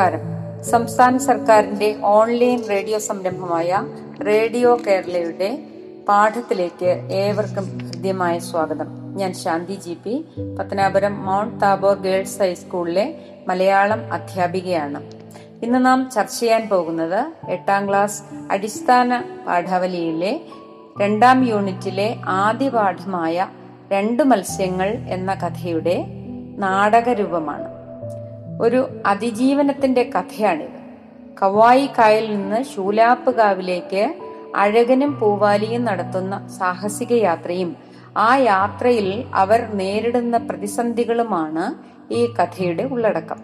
നമസ്കാരം. സംസ്ഥാന സർക്കാരിന്റെ ഓൺലൈൻ റേഡിയോ സംരംഭമായ റേഡിയോ കേരളയുടെ പാഠത്തിലേക്ക് ഏവർക്കും ഹൃദ്യമായ സ്വാഗതം. ഞാൻ Shanthi G P Pathanapuram Mount Tabor girls ഹൈസ്കൂളിലെ മലയാളം അധ്യാപികയാണ്. ഇന്ന് നാം ചർച്ച ചെയ്യാൻ പോകുന്നത് എട്ടാം ക്ലാസ് അടിസ്ഥാന പാഠാവലിയിലെ രണ്ടാം യൂണിറ്റിലെ ആദ്യ പാഠമായ രണ്ട് മത്സ്യങ്ങൾ എന്ന കഥയുടെ നാടകരൂപമാണ്. ഒരു അതിജീവനത്തിന്റെ കഥയാണിത്. കവായി കായൽ നിന്ന് ശൂലാപ്പ് കാവിലേക്ക് അഴകനും പൂവാലിയും നടത്തുന്ന സാഹസിക യാത്രയും ആ യാത്രയിൽ അവർ നേരിടുന്ന പ്രതിസന്ധികളുമാണ് ഈ കഥയുടെ ഉള്ളടക്കം.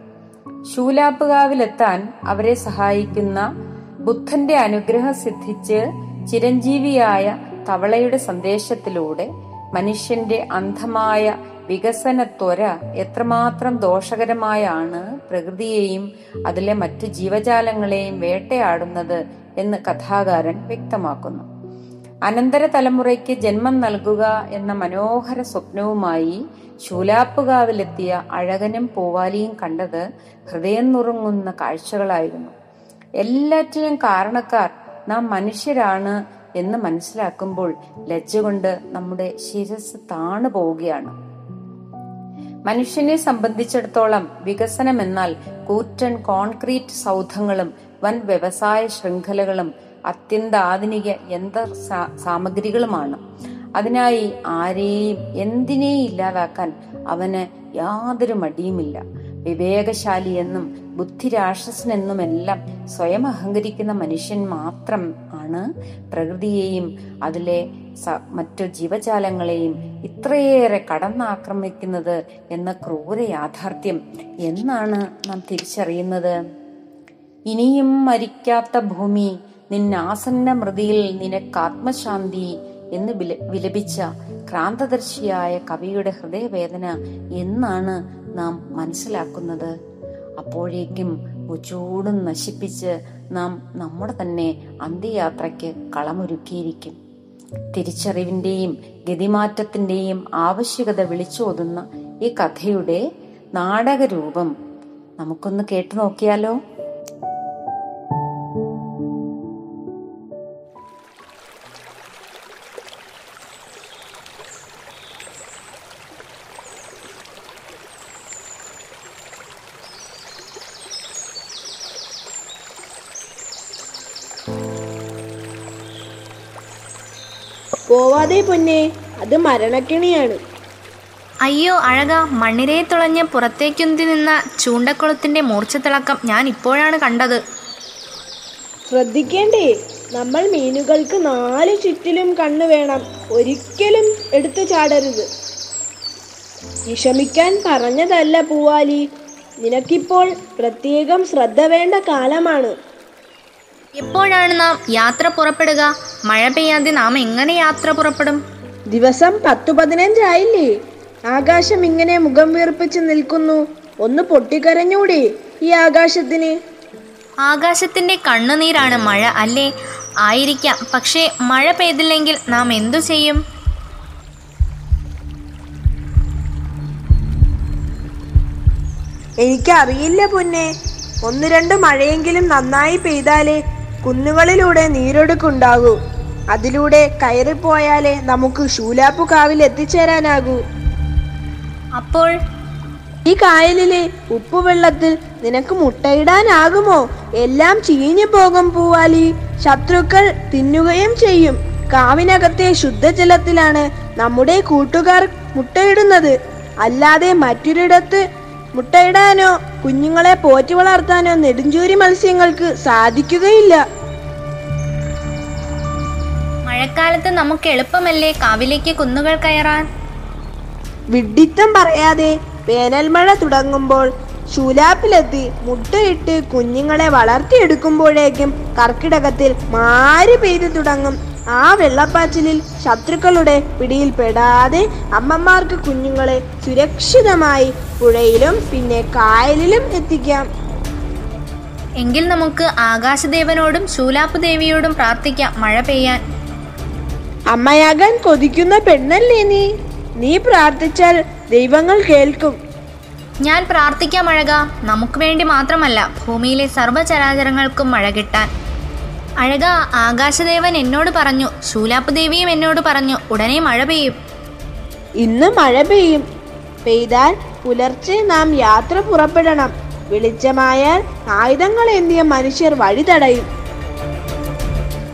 ശൂലാപ്പുകാവിലെത്താൻ അവരെ സഹായിക്കുന്ന ബുദ്ധന്റെ അനുഗ്രഹം സിദ്ധിച്ച് ചിരഞ്ജീവിയായ തവളയുടെ സന്ദേശത്തിലൂടെ മനുഷ്യന്റെ അന്ധമായ വികസന ത്വര എത്രമാത്രം ദോഷകരമായാണ് പ്രകൃതിയെയും അതിലെ മറ്റു ജീവജാലങ്ങളെയും വേട്ടയാടുന്നത് എന്ന് കഥാകാരൻ വ്യക്തമാക്കുന്നു. അനന്തര തലമുറയ്ക്ക് ജന്മം നൽകുക എന്ന മനോഹര സ്വപ്നവുമായി ശൂലാപ്പുകാവിലെത്തിയ അഴകനും പൂവാലിയും കണ്ടത് ഹൃദയം നുറുങ്ങുന്ന കാഴ്ചകളായിരുന്നു. എല്ലാറ്റിനും കാരണക്കാർ നാം മനുഷ്യരാണ് എന്ന് മനസ്സിലാക്കുമ്പോൾ ലജ്ജ കൊണ്ട് നമ്മുടെ ശിരസ് താണു പോവുകയാണ് മനുഷ്യനെ സംബന്ധിച്ചിടത്തോളം വികസനം എന്നാൽ കൂറ്റൻ കോൺക്രീറ്റ് സൗധങ്ങളും വൻ വ്യവസായ ശൃംഖലകളും അത്യന്താധുനിക യന്ത്ര സാമഗ്രികളുമാണ്. അതിനായി ആരെയും എന്തിനേയും ഇല്ലാതാക്കാൻ അവന് യാതൊരു മടിയുമില്ല. വിവേകശാലി എന്നും ബുദ്ധിരാക്ഷസനെന്നുമെല്ലാം സ്വയം അഹങ്കരിക്കുന്ന മനുഷ്യൻ മാത്രം ആണ് പ്രകൃതിയെയും അതിലെ മറ്റു ജീവജാലങ്ങളെയും ഇത്രയേറെ കടന്നാക്രമിക്കുന്നത് എന്ന ക്രൂര യാഥാർത്ഥ്യം എന്നാണ് നാം തിരിച്ചറിയുന്നത്. ഇനിയും മരിക്കാത്ത ഭൂമി നിന്നാസന്ന മൃതിയിൽ നിനക്കാത്മശാന്തി എന്ന് വിലപിച്ച ക്രാന്തദർശിയായ കവിയുടെ ഹൃദയവേദന എന്നാണ് നാം മനസ്സിലാക്കുന്നത്. അപ്പോഴേക്കും ചൂടും നശിപ്പിച്ച് നാം നമ്മുടെ തന്നെ അന്ത്യയാത്രയ്ക്ക് കളമൊരുക്കിയിരിക്കും. തിരിച്ചറിവിന്റെയും ഗതിമാറ്റത്തിന്റെയും ആവശ്യകത വിളിച്ചോതുന്ന ഈ കഥയുടെ നാടകരൂപം നമുക്കൊന്ന് കേട്ടു നോക്കിയാലോ? പൊന്നെ അത് മരണക്കിണിയാണ്. അയ്യോ അഴക മണ്ണിരയെ തുളഞ്ഞ് പുറത്തേക്കുന്തി നിന്ന ചൂണ്ടക്കുളത്തിന്റെ മൂർച്ചത്തിളക്കം ഞാൻ ഇപ്പോഴാണ് കണ്ടത്. ശ്രദ്ധിക്കേണ്ടേ നമ്മൾ മീനുകൾക്ക് നാല് ചുറ്റിലും കണ്ണ് വേണം. ഒരിക്കലും എടുത്തു ചാടരുത്. വിഷമിക്കാൻ പറഞ്ഞതല്ല പൂവാലി. നിനക്കിപ്പോൾ പ്രത്യേകം ശ്രദ്ധ വേണ്ട കാലമാണ്. എപ്പോഴാണ് നാം യാത്ര പുറപ്പെടുക? മഴ പെയ്യാതെ നാം എങ്ങനെ യാത്ര പുറപ്പെടും? ദിവസം പത്തു പതിനഞ്ചായില്ലേ ആകാശം ഇങ്ങനെ മുഖം വീർപ്പിച്ച് നിൽക്കുന്നു. ഒന്ന് പൊട്ടിക്കരഞ്ഞൂടെ ഈ ആകാശത്തിന്. ആകാശത്തിന്റെ കണ്ണുനീരാണ് മഴ അല്ലേ? ആയിരിക്കാം. പക്ഷേ മഴ പെയ്തില്ലെങ്കിൽ നാം എന്തു ചെയ്യും? എനിക്കറിയില്ല പൊന്നെ. ഒന്ന് രണ്ട് മഴയെങ്കിലും നന്നായി പെയ്താലേ കുന്നുകളിലൂടെ നീരൊടുക്കുണ്ടാകൂ അതിലൂടെ കയറിപ്പോയാലേ നമുക്ക് ശൂലാപ്പു കാവിൽ എത്തിച്ചേരാനാകൂ. അപ്പോൾ ഈ കായലിലെ ഉപ്പുവെള്ളത്തിൽ നിനക്ക് മുട്ടയിടാനാകുമോ? എല്ലാം ചീഞ്ഞു പോകും പൂവാലി. ശത്രുക്കൾ തിന്നുകയും ചെയ്യും. കാവിനകത്തെ ശുദ്ധജലത്തിലാണ് നമ്മുടെ കൂട്ടുകാർ മുട്ടയിടുന്നത്. അല്ലാതെ മറ്റൊരിടത്ത് മുട്ടയിടാനോ കുഞ്ഞുങ്ങളെ പോറ്റി വളർത്താനോ നെടുഞ്ചൂരി മത്സ്യങ്ങൾക്ക് സാധിക്കുകയില്ല. മഴക്കാലത്ത് നമുക്ക് എളുപ്പമല്ലേ കാവിലേക്ക് കുന്നുകൾ കയറാൻ? വിഡിത്തം പറയാതെ വേനൽ മഴ തുടങ്ങുമ്പോൾ ശൂലാപ്പിലെത്തി മുട്ടയിട്ട് കുഞ്ഞുങ്ങളെ വളർത്തിയെടുക്കുമ്പോഴേക്കും കർക്കിടകത്തിൽ മാരി പെയ്തു തുടങ്ങും. ആ വെള്ളപ്പാച്ചിലിൽ ശത്രുക്കളുടെ പിടിയിൽപ്പെടാതെ അമ്മമാർക്ക് കുഞ്ഞുങ്ങളെ സുരക്ഷിതമായി പുഴയിലും പിന്നെ കായലിലും എത്തിക്കാം. എങ്കിൽ നമുക്ക് ആകാശദേവനോടും ശൂലാപ്പ് ദേവിയോടും പ്രാർത്ഥിക്കാം മഴ പെയ്യാൻ. അമ്മയാകാൻ കൊതിക്കുന്ന പെണ്ണല്ലേ നീ? നീ പ്രാർത്ഥിച്ചാൽ ദൈവങ്ങൾ കേൾക്കും. ഞാൻ പ്രാർത്ഥിക്കാം അഴക നമുക്ക് വേണ്ടി മാത്രമല്ല ഭൂമിയിലെ സർവചരാചരങ്ങൾക്കും മഴ കിട്ടാൻ. അഴക ആകാശദേവൻ എന്നോട് പറഞ്ഞു. ശൂലാപ്പ് ദേവിയും എന്നോട് പറഞ്ഞു ഉടനെ മഴ പെയ്യും. ഇന്ന് മഴ പെയ്യും. പെയ്താൽ പുലർച്ചെ നാം യാത്ര പുറപ്പെടണം. വെളിച്ചമായാൽ ആയുധങ്ങൾ എന്തിയ മനുഷ്യർ വഴി തടയും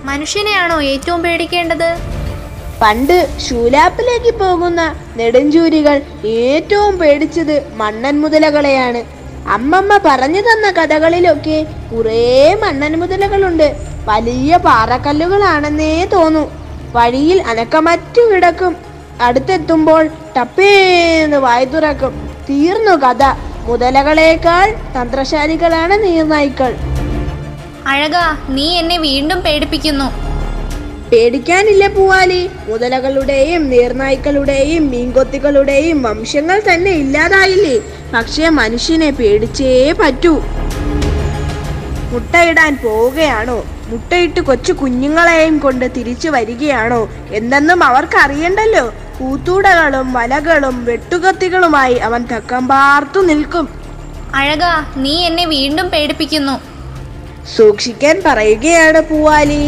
മനുഷ്യനെയാണോ ഏറ്റവും പേടിക്കേണ്ടത്? പണ്ട് ശൂലാപ്പിലേക്ക് പോകുന്ന നെടുഞ്ചൂരികൾ ഏറ്റവും പേടിച്ചത് മണ്ണൻ മുതലകളെയാണ്. അമ്മമ്മ പറഞ്ഞു തന്ന കഥകളിലൊക്കെ കുറേ മണ്ണൻ മുതലകളുണ്ട്. വലിയ പാറക്കല്ലുകളാണെന്നേ തോന്നു. വഴിയിൽ അനക്കമറ്റു കിടക്കും. അടുത്തെത്തുമ്പോൾ ടപ്പേന്ന് വായി തുറക്കും. തീർന്നു കഥ. മുതലകളേക്കാൾ തന്ത്രശാലികളാണ് നീർനായ്ക്കൾ. അഴക നീ എന്നെ വീണ്ടും പേടിപ്പിക്കുന്നു. പേടിക്കാനില്ല പൂവാലി. മുതലകളുടെയും നീർനായ്ക്കളുടെയും മീൻകൊത്തികളുടെയും വംശങ്ങൾ തന്നെ ഇല്ലാതായില്ലേ? പക്ഷേ മനുഷ്യനെ പേടിച്ചേ പറ്റൂ. മുട്ടയിടാൻ പോവുകയാണോ? മുട്ടയിട്ട് കൊച്ചു കുഞ്ഞുങ്ങളെയും കൊണ്ട് തിരിച്ചു വരികയാണോ എന്തെന്നും അവർക്കറിയണ്ടല്ലോ. കൂത്തൂടകളും വലകളും വെട്ടുകത്തികളുമായി അവൻ തക്കം പാർത്തു നിൽക്കും. അഴക നീ എന്നെ വീണ്ടും പേടിപ്പിക്കുന്നു. സൂക്ഷിക്കാൻ പറയുകയാണ് പൂവാലി.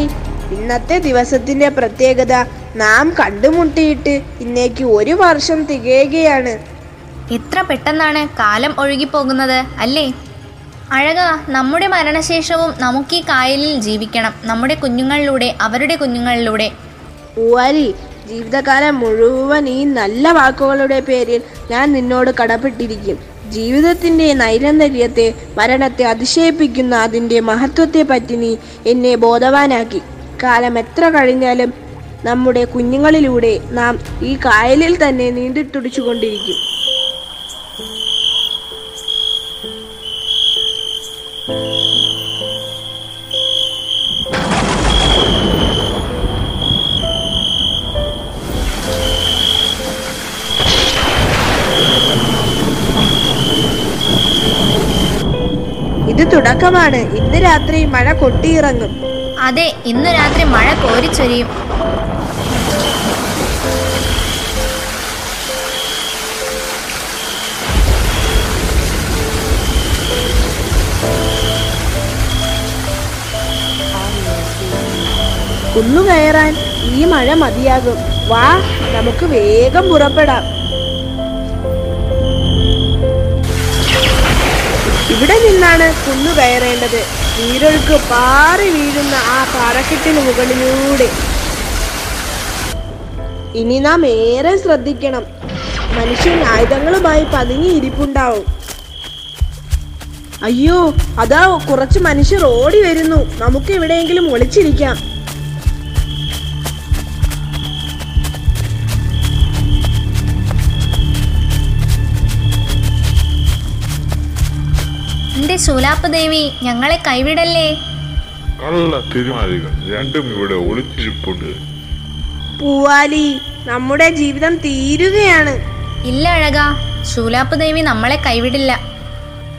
ഇന്നത്തെ ദിവസത്തിന്റെ പ്രത്യേകത നാം കണ്ടുമുട്ടിയിട്ട് ഇന്നേക്ക് ഒരു വർഷം തികയുകയാണ്. എത്ര പെട്ടെന്നാണ് കാലം ഒഴുകിപ്പോകുന്നത് അല്ലേ? അഴക നമ്മുടെ മരണശേഷവും നമുക്ക് ഈ കായലിൽ ജീവിക്കണം. നമ്മുടെ കുഞ്ഞുങ്ങളിലൂടെ അവരുടെ കുഞ്ഞുങ്ങളിലൂടെ. പൂവാലി ജീവിതകാലം മുഴുവൻ ഈ നല്ല വാക്കുകളുടെ പേരിൽ ഞാൻ നിന്നോട് കടപ്പെട്ടിരിക്കും. ജീവിതത്തിന്റെ നൈരന്തര്യത്തെ മരണത്തെ അതിശയിപ്പിക്കുന്ന അതിന്റെ മഹത്വത്തെ പറ്റി നീ എന്നെ ബോധവാനാക്കി. കാലം എത്ര കഴിഞ്ഞാലും നമ്മുടെ കുഞ്ഞുങ്ങളിലൂടെ നാം ഈ കായലിൽ തന്നെ നീന്തിത്തുടിച്ചുകൊണ്ടിരിക്കും. ഇത് തുടക്കമാണ്. ഇന്ന് രാത്രി മഴ കൊട്ടിയിറങ്ങും. അതെ ഇന്നു രാത്രി മഴ കോരിച്ചൊരിയും. കുന്നു കയറാൻ ഈ മഴ മതിയാകും. വാ നമുക്ക് വേഗം പുറപ്പെടാം. ഇവിടെ നിന്നാണ് കുന്നു കയറേണ്ടത്. നീരൊഴുക്ക് പാറി വീഴുന്ന ആ പാറക്കെട്ടിന് മുകളിലൂടെ. ഇനി നാം ഏറെ ശ്രദ്ധിക്കണം. മനുഷ്യൻ ആയുധങ്ങളുമായി പതുങ്ങി ഇരിപ്പുണ്ടാവും. അയ്യോ അതാ കുറച്ച് മനുഷ്യർ ഓടി വരുന്നു. നമുക്ക് എവിടെയെങ്കിലും ഒളിച്ചിരിക്കാം. എന്റെ ശൂലാപ്പ് ദേവി ഞങ്ങളെ കൈവിടല്ലേ? കള്ള തിരുമാലികൾ രണ്ടും ഇവിടെ ഒളിച്ചിരിപ്പുണ്ട്. പൂവാലി നമ്മുടെ ജീവിതം തീരുകയാണ്. ഇല്ല അഴക ശൂലാപ്പ് ദേവി നമ്മളെ കൈവിടില്ല.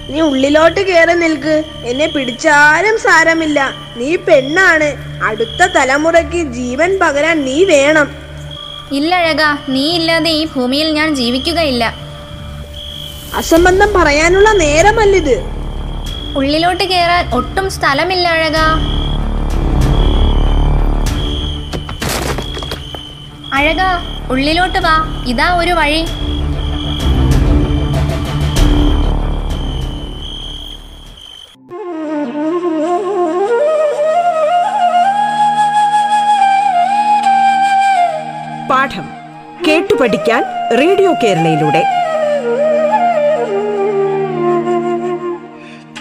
നീ ഉള്ളിലോട്ട് കയറി നിൽക്ക് എന്നെ പിടിച്ചാലും സാരമില്ല. നീ പെണ്ണാണ് അടുത്ത തലമുറയ്ക്ക് ജീവൻ പകരാൻ നീ വേണം. ഇല്ല അഴക നീ ഇല്ലാതെ ഈ ഭൂമിയിൽ ഞാൻ ജീവിക്കുകയില്ല. അസംബന്ധം പറയാനുള്ള നേരമല്ലിത്. ഉള്ളിലോട്ട് കയറാൻ ഒട്ടും സ്ഥലമില്ല അഴക. അഴക ഉള്ളിലോട്ട് വാ. ഇതാ ഒരു വഴി. പാഠം കേട്ടു പഠിക്കാൻ റേഡിയോ കേരളയിലൂടെ.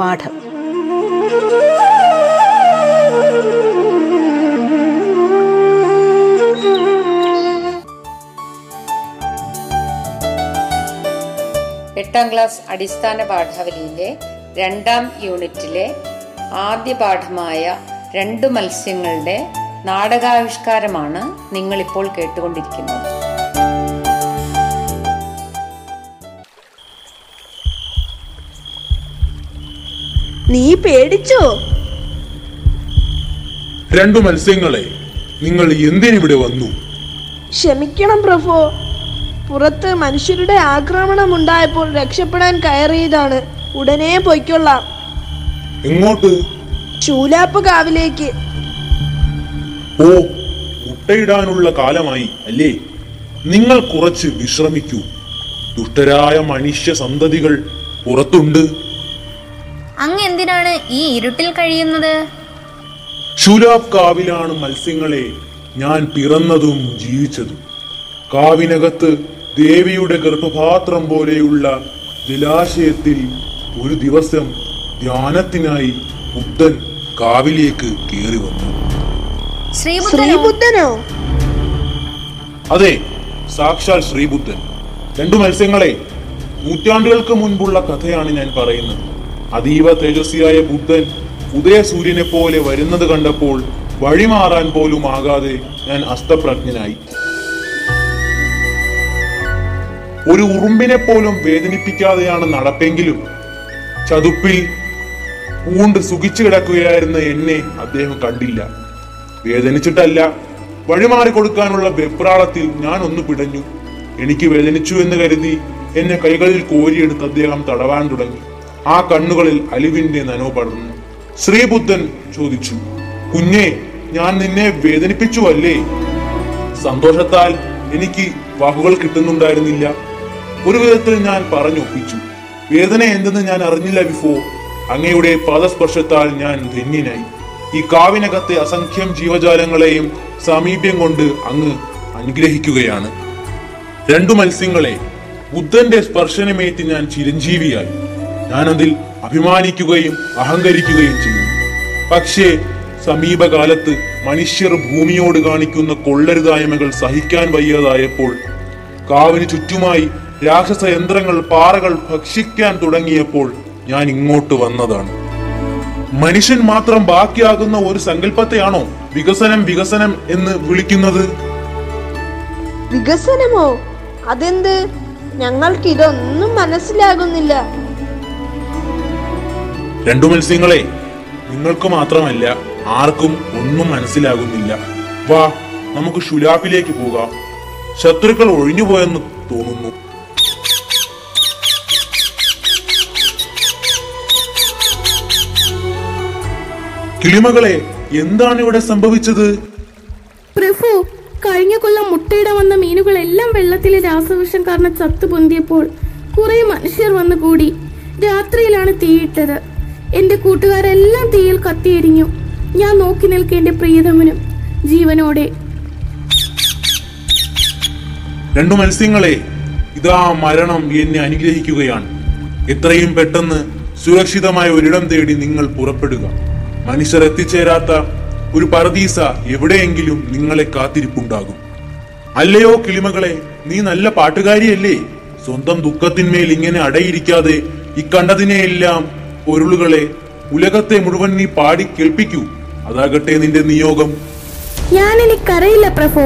പാഠം. എട്ടാം ക്ലാസ് അടിസ്ഥാന പാഠാവലിയിലെ രണ്ടാം യൂണിറ്റിലെ ആദ്യ പാഠമായ രണ്ടു മത്സ്യങ്ങളുടെ നാടകാവിഷ്കാരമാണ് നിങ്ങളിപ്പോൾ കേട്ടുകൊണ്ടിരിക്കുന്നത്. നീ പേടിച്ചോ? രണ്ടു മത്സ്യങ്ങളെ നിങ്ങൾ എന്തിനിവിടെ വന്നു? ക്ഷമിക്കണം പ്രഭു. പുറത്ത് മനുഷ്യരുടെ ആക്രമണം ഉണ്ടായപ്പോൾ രക്ഷപ്പെടാൻ കയറിയതാണ്. ഉടനെ പൊയ്ക്കൊള്ളാം. എങ്ങോട്ട്? ചൂലാപ്പ് കാവിലേക്ക് ഓ മുട്ടയിടാനുള്ള കാലമായി അല്ലേ? നിങ്ങൾ കുറച്ച് വിശ്രമിക്കൂ. ദുഷ്ടരായ മനുഷ്യ സന്തതികൾ പുറത്തുണ്ട്. എന്തിനാണ് ഈ ഇരുട്ടിൽ കഴിയുന്നത്? ശൂലാബ് കാവിലാണ് മത്സ്യങ്ങളെ ഞാൻ പിറന്നതും ജീവിച്ചതും. കാവിനകത്ത് ദേവിയുടെ ഗർഭപാത്രം പോലെയുള്ള ജലാശയത്തിൽ ഒരു ദിവസം ധ്യാനത്തിനായി ബുദ്ധൻ കാവിലേക്ക് കയറി വന്നു. ശ്രീബുദ്ധനോ? ശ്രീബുദ്ധനോ? അതെ സാക്ഷാൽ ശ്രീബുദ്ധൻ. രണ്ടു മത്സ്യങ്ങളെ. നൂറ്റാണ്ടുകൾക്ക് മുൻപുള്ള കഥയാണ് ഞാൻ പറയുന്നത്. അതീവ തേജസ്വിയായ ബുദ്ധൻ ഉദയസൂര്യനെ പോലെ വരുന്നത് കണ്ടപ്പോൾ വഴിമാറാൻ പോലും ആകാതെ ഞാൻ അസ്തപ്രജ്ഞനായി. ഒരു ഉറുമ്പിനെ പോലും വേദനിപ്പിക്കാതെയാണ് നടപ്പെങ്കിലും ചതുപ്പിൽ പൂണ്ട് സുഖിച്ചു കിടക്കുകയായിരുന്ന എന്നെ അദ്ദേഹം കണ്ടില്ല. വേദനിച്ചിട്ടല്ല. വഴിമാറി കൊടുക്കാനുള്ള വെപ്രാളത്തിൽ ഞാൻ ഒന്ന് പിടഞ്ഞു. എനിക്ക് വേദനിച്ചു എന്ന് കരുതി എന്നെ കൈകളിൽ കോരിയെടുത്ത് അദ്ദേഹം തടവാൻ തുടങ്ങി. ആ കണ്ണുകളിൽ അലിവിന്റെ നനവ് പടർന്നു. ശ്രീബുദ്ധൻ ചോദിച്ചു കുഞ്ഞെ ഞാൻ നിന്നെ വേദനിപ്പിച്ചു അല്ലേ സന്തോഷത്താൽ എനിക്ക് വാക്കുകൾ കിട്ടുന്നുണ്ടായിരുന്നില്ല. ഒരു വിധത്തിൽ ഞാൻ പറഞ്ഞൊപ്പിച്ചു വേദന എന്തെന്ന് ഞാൻ അറിഞ്ഞില്ല വിഫോ. അങ്ങയുടെ പാദസ്പർശത്താൽ ഞാൻ ധന്യനായി. ഈ കാവിനകത്തെ അസംഖ്യം ജീവജാലങ്ങളെയും സാമീപ്യം കൊണ്ട് അങ്ങ് അനുഗ്രഹിക്കുകയാണ്. രണ്ടു മത്സ്യങ്ങളെ ബുദ്ധന്റെ സ്പർശനമേറ്റ് ഞാൻ ചിരഞ്ജീവിയായി. ഞാനതിൽ അഭിമാനിക്കുകയും അഹങ്കരിക്കുകയും ചെയ്യും പക്ഷേ സമീപകാലത്ത് മനുഷ്യർ ഭൂമിയോട് കാണിക്കുന്ന കൊള്ളരുതായ്മകൾ സഹിക്കാൻ വയ്യാതായപ്പോൾ കാവിന് ചുറ്റുമായി രാക്ഷസ യന്ത്രങ്ങൾ പാറകൾ ഭക്ഷിക്കാൻ തുടങ്ങിയപ്പോൾ ഞാൻ ഇങ്ങോട്ട് വന്നതാണ്. മനുഷ്യൻ മാത്രം ബാക്കിയാകുന്ന ഒരു സങ്കല്പത്തെയാണോ വികസനം വികസനം എന്ന് വിളിക്കുന്നത്? വികസനമോ? അതെന്ത്? ഞങ്ങൾക്ക് ഇതൊന്നും മനസ്സിലാകുന്നില്ല. രണ്ടു മത്സ്യങ്ങളെ. നിങ്ങൾക്ക് മാത്രമല്ല ആർക്കും ഒന്നും മനസ്സിലാകുന്നില്ല. വാ നമുക്ക് ഷുലാപ്പിലേക്ക് പോകാം. ശത്രുക്കൾ ഒഴിഞ്ഞുപോയെന്ന് തോന്നുന്നു. കിളിമകളെ എന്താണ് ഇവിടെ സംഭവിച്ചത്? പ്രഭു കഴിഞ്ഞ കൊല്ലം മുട്ടയിടാൻ വന്ന മീനുകളെല്ലാം വെള്ളത്തിലെ രാസവിഷം കാരണം ചത്തു പൊന്തിയപ്പോൾ കുറെ മനുഷ്യർ വന്നു കൂടി രാത്രിയിലാണ് തീയിട്ടത്. എന്റെ കൂട്ടുകാരെല്ലാം തീയിൽ കത്തിയെരിഞ്ഞു. ഞാൻ നോക്കി നിൽക്കേണ്ട പ്രിയതമനും ജീവനോടെ. രണ്ടു മത്സ്യങ്ങളെ ഇതാ മരണം എന്നെ അനുഗ്രഹിക്കുകയാണ്. എത്രയും പെട്ടെന്ന് സുരക്ഷിതമായ ഒരിടം തേടി നിങ്ങൾ പുറപ്പെടുക. മനുഷ്യർ എത്തിച്ചേരാത്ത ഒരു പരദീസ എവിടെയെങ്കിലും നിങ്ങളെ കാത്തിരിപ്പുണ്ടാകും. അല്ലയോ കിളിമകളെ നീ നല്ല പാട്ടുകാരിയല്ലേ? സ്വന്തം ദുഃഖത്തിന്മേൽ ഇങ്ങനെ അടയിരിക്കാതെ ഇക്കണ്ടതിനെയെല്ലാം പൊരുളുകളെ ഉലകത്തെ മുഴുവൻ നീ പാടി കേൾപ്പിക്കൂ. അതാകട്ടെ നിന്റെ നിയോഗം. ഞാൻ എനിക്കറിയില്ല പ്രഭു.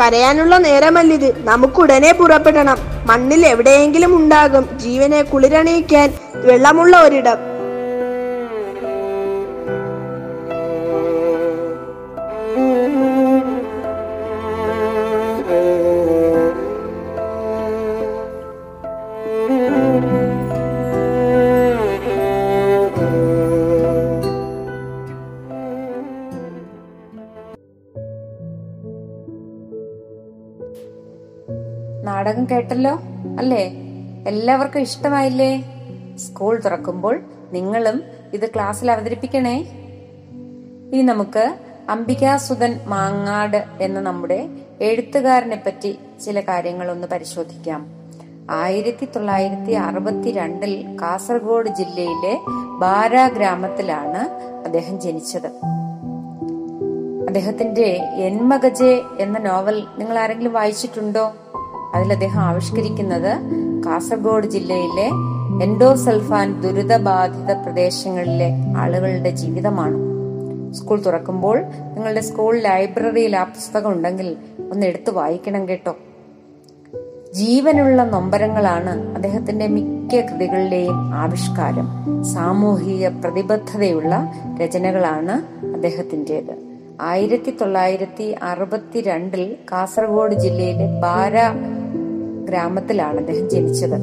കരയാനുള്ള നേരമല്ലിത്. നമുക്കുടനെ പുറപ്പെടണം. മണ്ണിൽ എവിടെയെങ്കിലും ഉണ്ടാകും. ജീവനെ കുളിരണിയിക്കാൻ വെള്ളമുള്ള ഒരിടം. നാടകം കേട്ടല്ലോ? അല്ലേ? എല്ലാവർക്കും ഇഷ്ടമായില്ലേ? സ്കൂൾ തുറക്കുമ്പോൾ നിങ്ങളും ഇത് ക്ലാസ്സിൽ അവതരിപ്പിക്കണേ. ഇനി നമുക്ക് അംബികാസുധൻ മാങ്ങാട് എന്ന നമ്മുടെ എഴുത്തുകാരനെ പറ്റി ചില കാര്യങ്ങൾ ഒന്ന് പരിശോധിക്കാം. ആയിരത്തി തൊള്ളായിരത്തി അറുപത്തി രണ്ടിൽ കാസർഗോഡ് ജില്ലയിലെ ബാര ഗ്രാമത്തിലാണ് അദ്ദേഹം ജനിച്ചത്. അദ്ദേഹത്തിന്റെ എൻമഗജെ എന്ന നോവൽ നിങ്ങൾ ആരെങ്കിലും വായിച്ചിട്ടുണ്ടോ? അതിൽ അദ്ദേഹം ആവിഷ്കരിക്കുന്നത് കാസർഗോഡ് ജില്ലയിലെ എൻഡോസൾഫാൻ ദുരിതബാധിത പ്രദേശങ്ങളിലെ ആളുകളുടെ ജീവിതമാണ്. സ്കൂൾ തുറക്കുമ്പോൾ നിങ്ങളുടെ സ്കൂൾ ലൈബ്രറിയിൽ ആ പുസ്തകം ഉണ്ടെങ്കിൽ ഒന്ന് എടുത്തു വായിക്കണം കേട്ടോ. ജീവനുള്ള നൊമ്പരങ്ങളാണ് അദ്ദേഹത്തിന്റെ മിക്ക കൃതികളിലെയും ആവിഷ്കാരം. സാമൂഹിക പ്രതിബദ്ധതയുള്ള രചനകളാണ് അദ്ദേഹത്തിന്റെത് ആയിരത്തി തൊള്ളായിരത്തി അറുപത്തിരണ്ടിൽ കാസർഗോഡ് ജില്ലയിലെ ബാര ഗ്രാമത്തിലാണ് അദ്ദേഹം ജനിച്ചത്.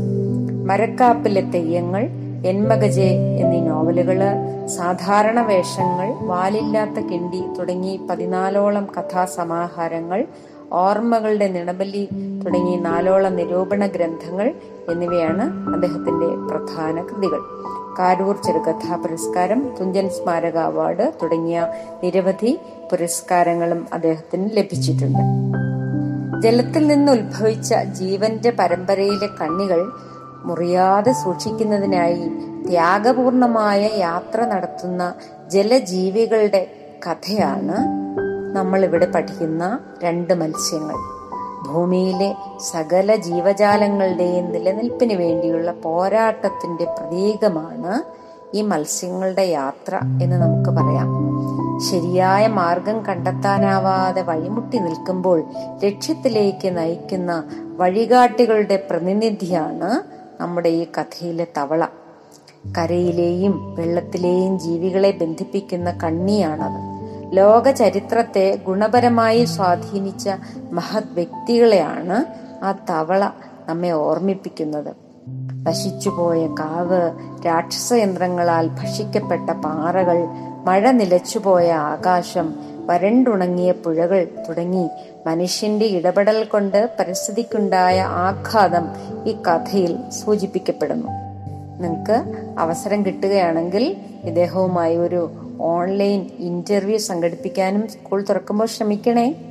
മരക്കാപ്പിലെ തെയ്യങ്ങൾ എൻമകജെ എന്നീ നോവലുകൾ സാധാരണ വേഷങ്ങൾ വാലില്ലാത്ത കിണ്ടി തുടങ്ങി പതിനാലോളം കഥാസമാഹാരങ്ങൾ ഓർമ്മകളുടെ നിണബലി തുടങ്ങി നാലോളം നിരൂപണ ഗ്രന്ഥങ്ങൾ എന്നിവയാണ് അദ്ദേഹത്തിന്റെ പ്രധാന കൃതികൾ. കാരൂർ ചെറുകഥാ പുരസ്കാരം തുഞ്ചൻ സ്മാരക അവാർഡ് തുടങ്ങിയ നിരവധി പുരസ്കാരങ്ങളും അദ്ദേഹത്തിന് ലഭിച്ചിട്ടുണ്ട്. ജലത്തിൽ നിന്ന് ഉത്ഭവിച്ച ജീവന്റെ പരമ്പരയിലെ കണ്ണികൾ മുറിയാതെ സൂക്ഷിക്കുന്നതിനായി ത്യാഗപൂർണമായ യാത്ര നടത്തുന്ന ജലജീവികളുടെ കഥയാണ് നമ്മൾ ഇവിടെ പഠിക്കുന്ന രണ്ട് മത്സ്യങ്ങൾ. ഭൂമിയിലെ സകല ജീവജാലങ്ങളുടെയും നിലനിൽപ്പിന് വേണ്ടിയുള്ള പോരാട്ടത്തിന്റെ പ്രതീകമാണ് ഈ മത്സ്യങ്ങളുടെ യാത്ര എന്ന് നമുക്ക് പറയാം. ശരിയായ മാർഗം കണ്ടെത്താനാവാതെ വഴിമുട്ടി നിൽക്കുമ്പോൾ ലക്ഷ്യത്തിലേക്ക് നയിക്കുന്ന വഴികാട്ടികളുടെ പ്രതിനിധിയാണ് നമ്മുടെ ഈ കഥയിലെ തവള. കരയിലെയും വെള്ളത്തിലെയും ജീവികളെ ബന്ധിപ്പിക്കുന്ന കണ്ണിയാണത് ലോക ചരിത്രത്തെ ഗുണപരമായി സ്വാധീനിച്ച മഹത് വ്യക്തികളെയാണ് ആ തവള നമ്മെ ഓർമ്മിപ്പിക്കുന്നത്. നശിച്ചുപോയ കാവ് രാക്ഷസ യന്ത്രങ്ങളാൽ ഭക്ഷിക്കപ്പെട്ട പാറകൾ മഴ നിലച്ചുപോയ ആകാശം വരണ്ടുണങ്ങിയ പുഴകൾ തുടങ്ങി. മനുഷ്യന്റെ ഇടപെടൽ കൊണ്ട് പരിസ്ഥിതിക്കുണ്ടായ ആഘാതം ഈ കഥയിൽ സൂചിപ്പിക്കപ്പെടുന്നു. നിങ്ങൾക്ക് അവസരം കിട്ടുകയാണെങ്കിൽ ഇദ്ദേഹവുമായി ഒരു ഓൺലൈൻ ഇന്റർവ്യൂ സംഘടിപ്പിക്കാനും സ്കൂൾ തുറക്കുമ്പോൾ ശ്രമിക്കണേ.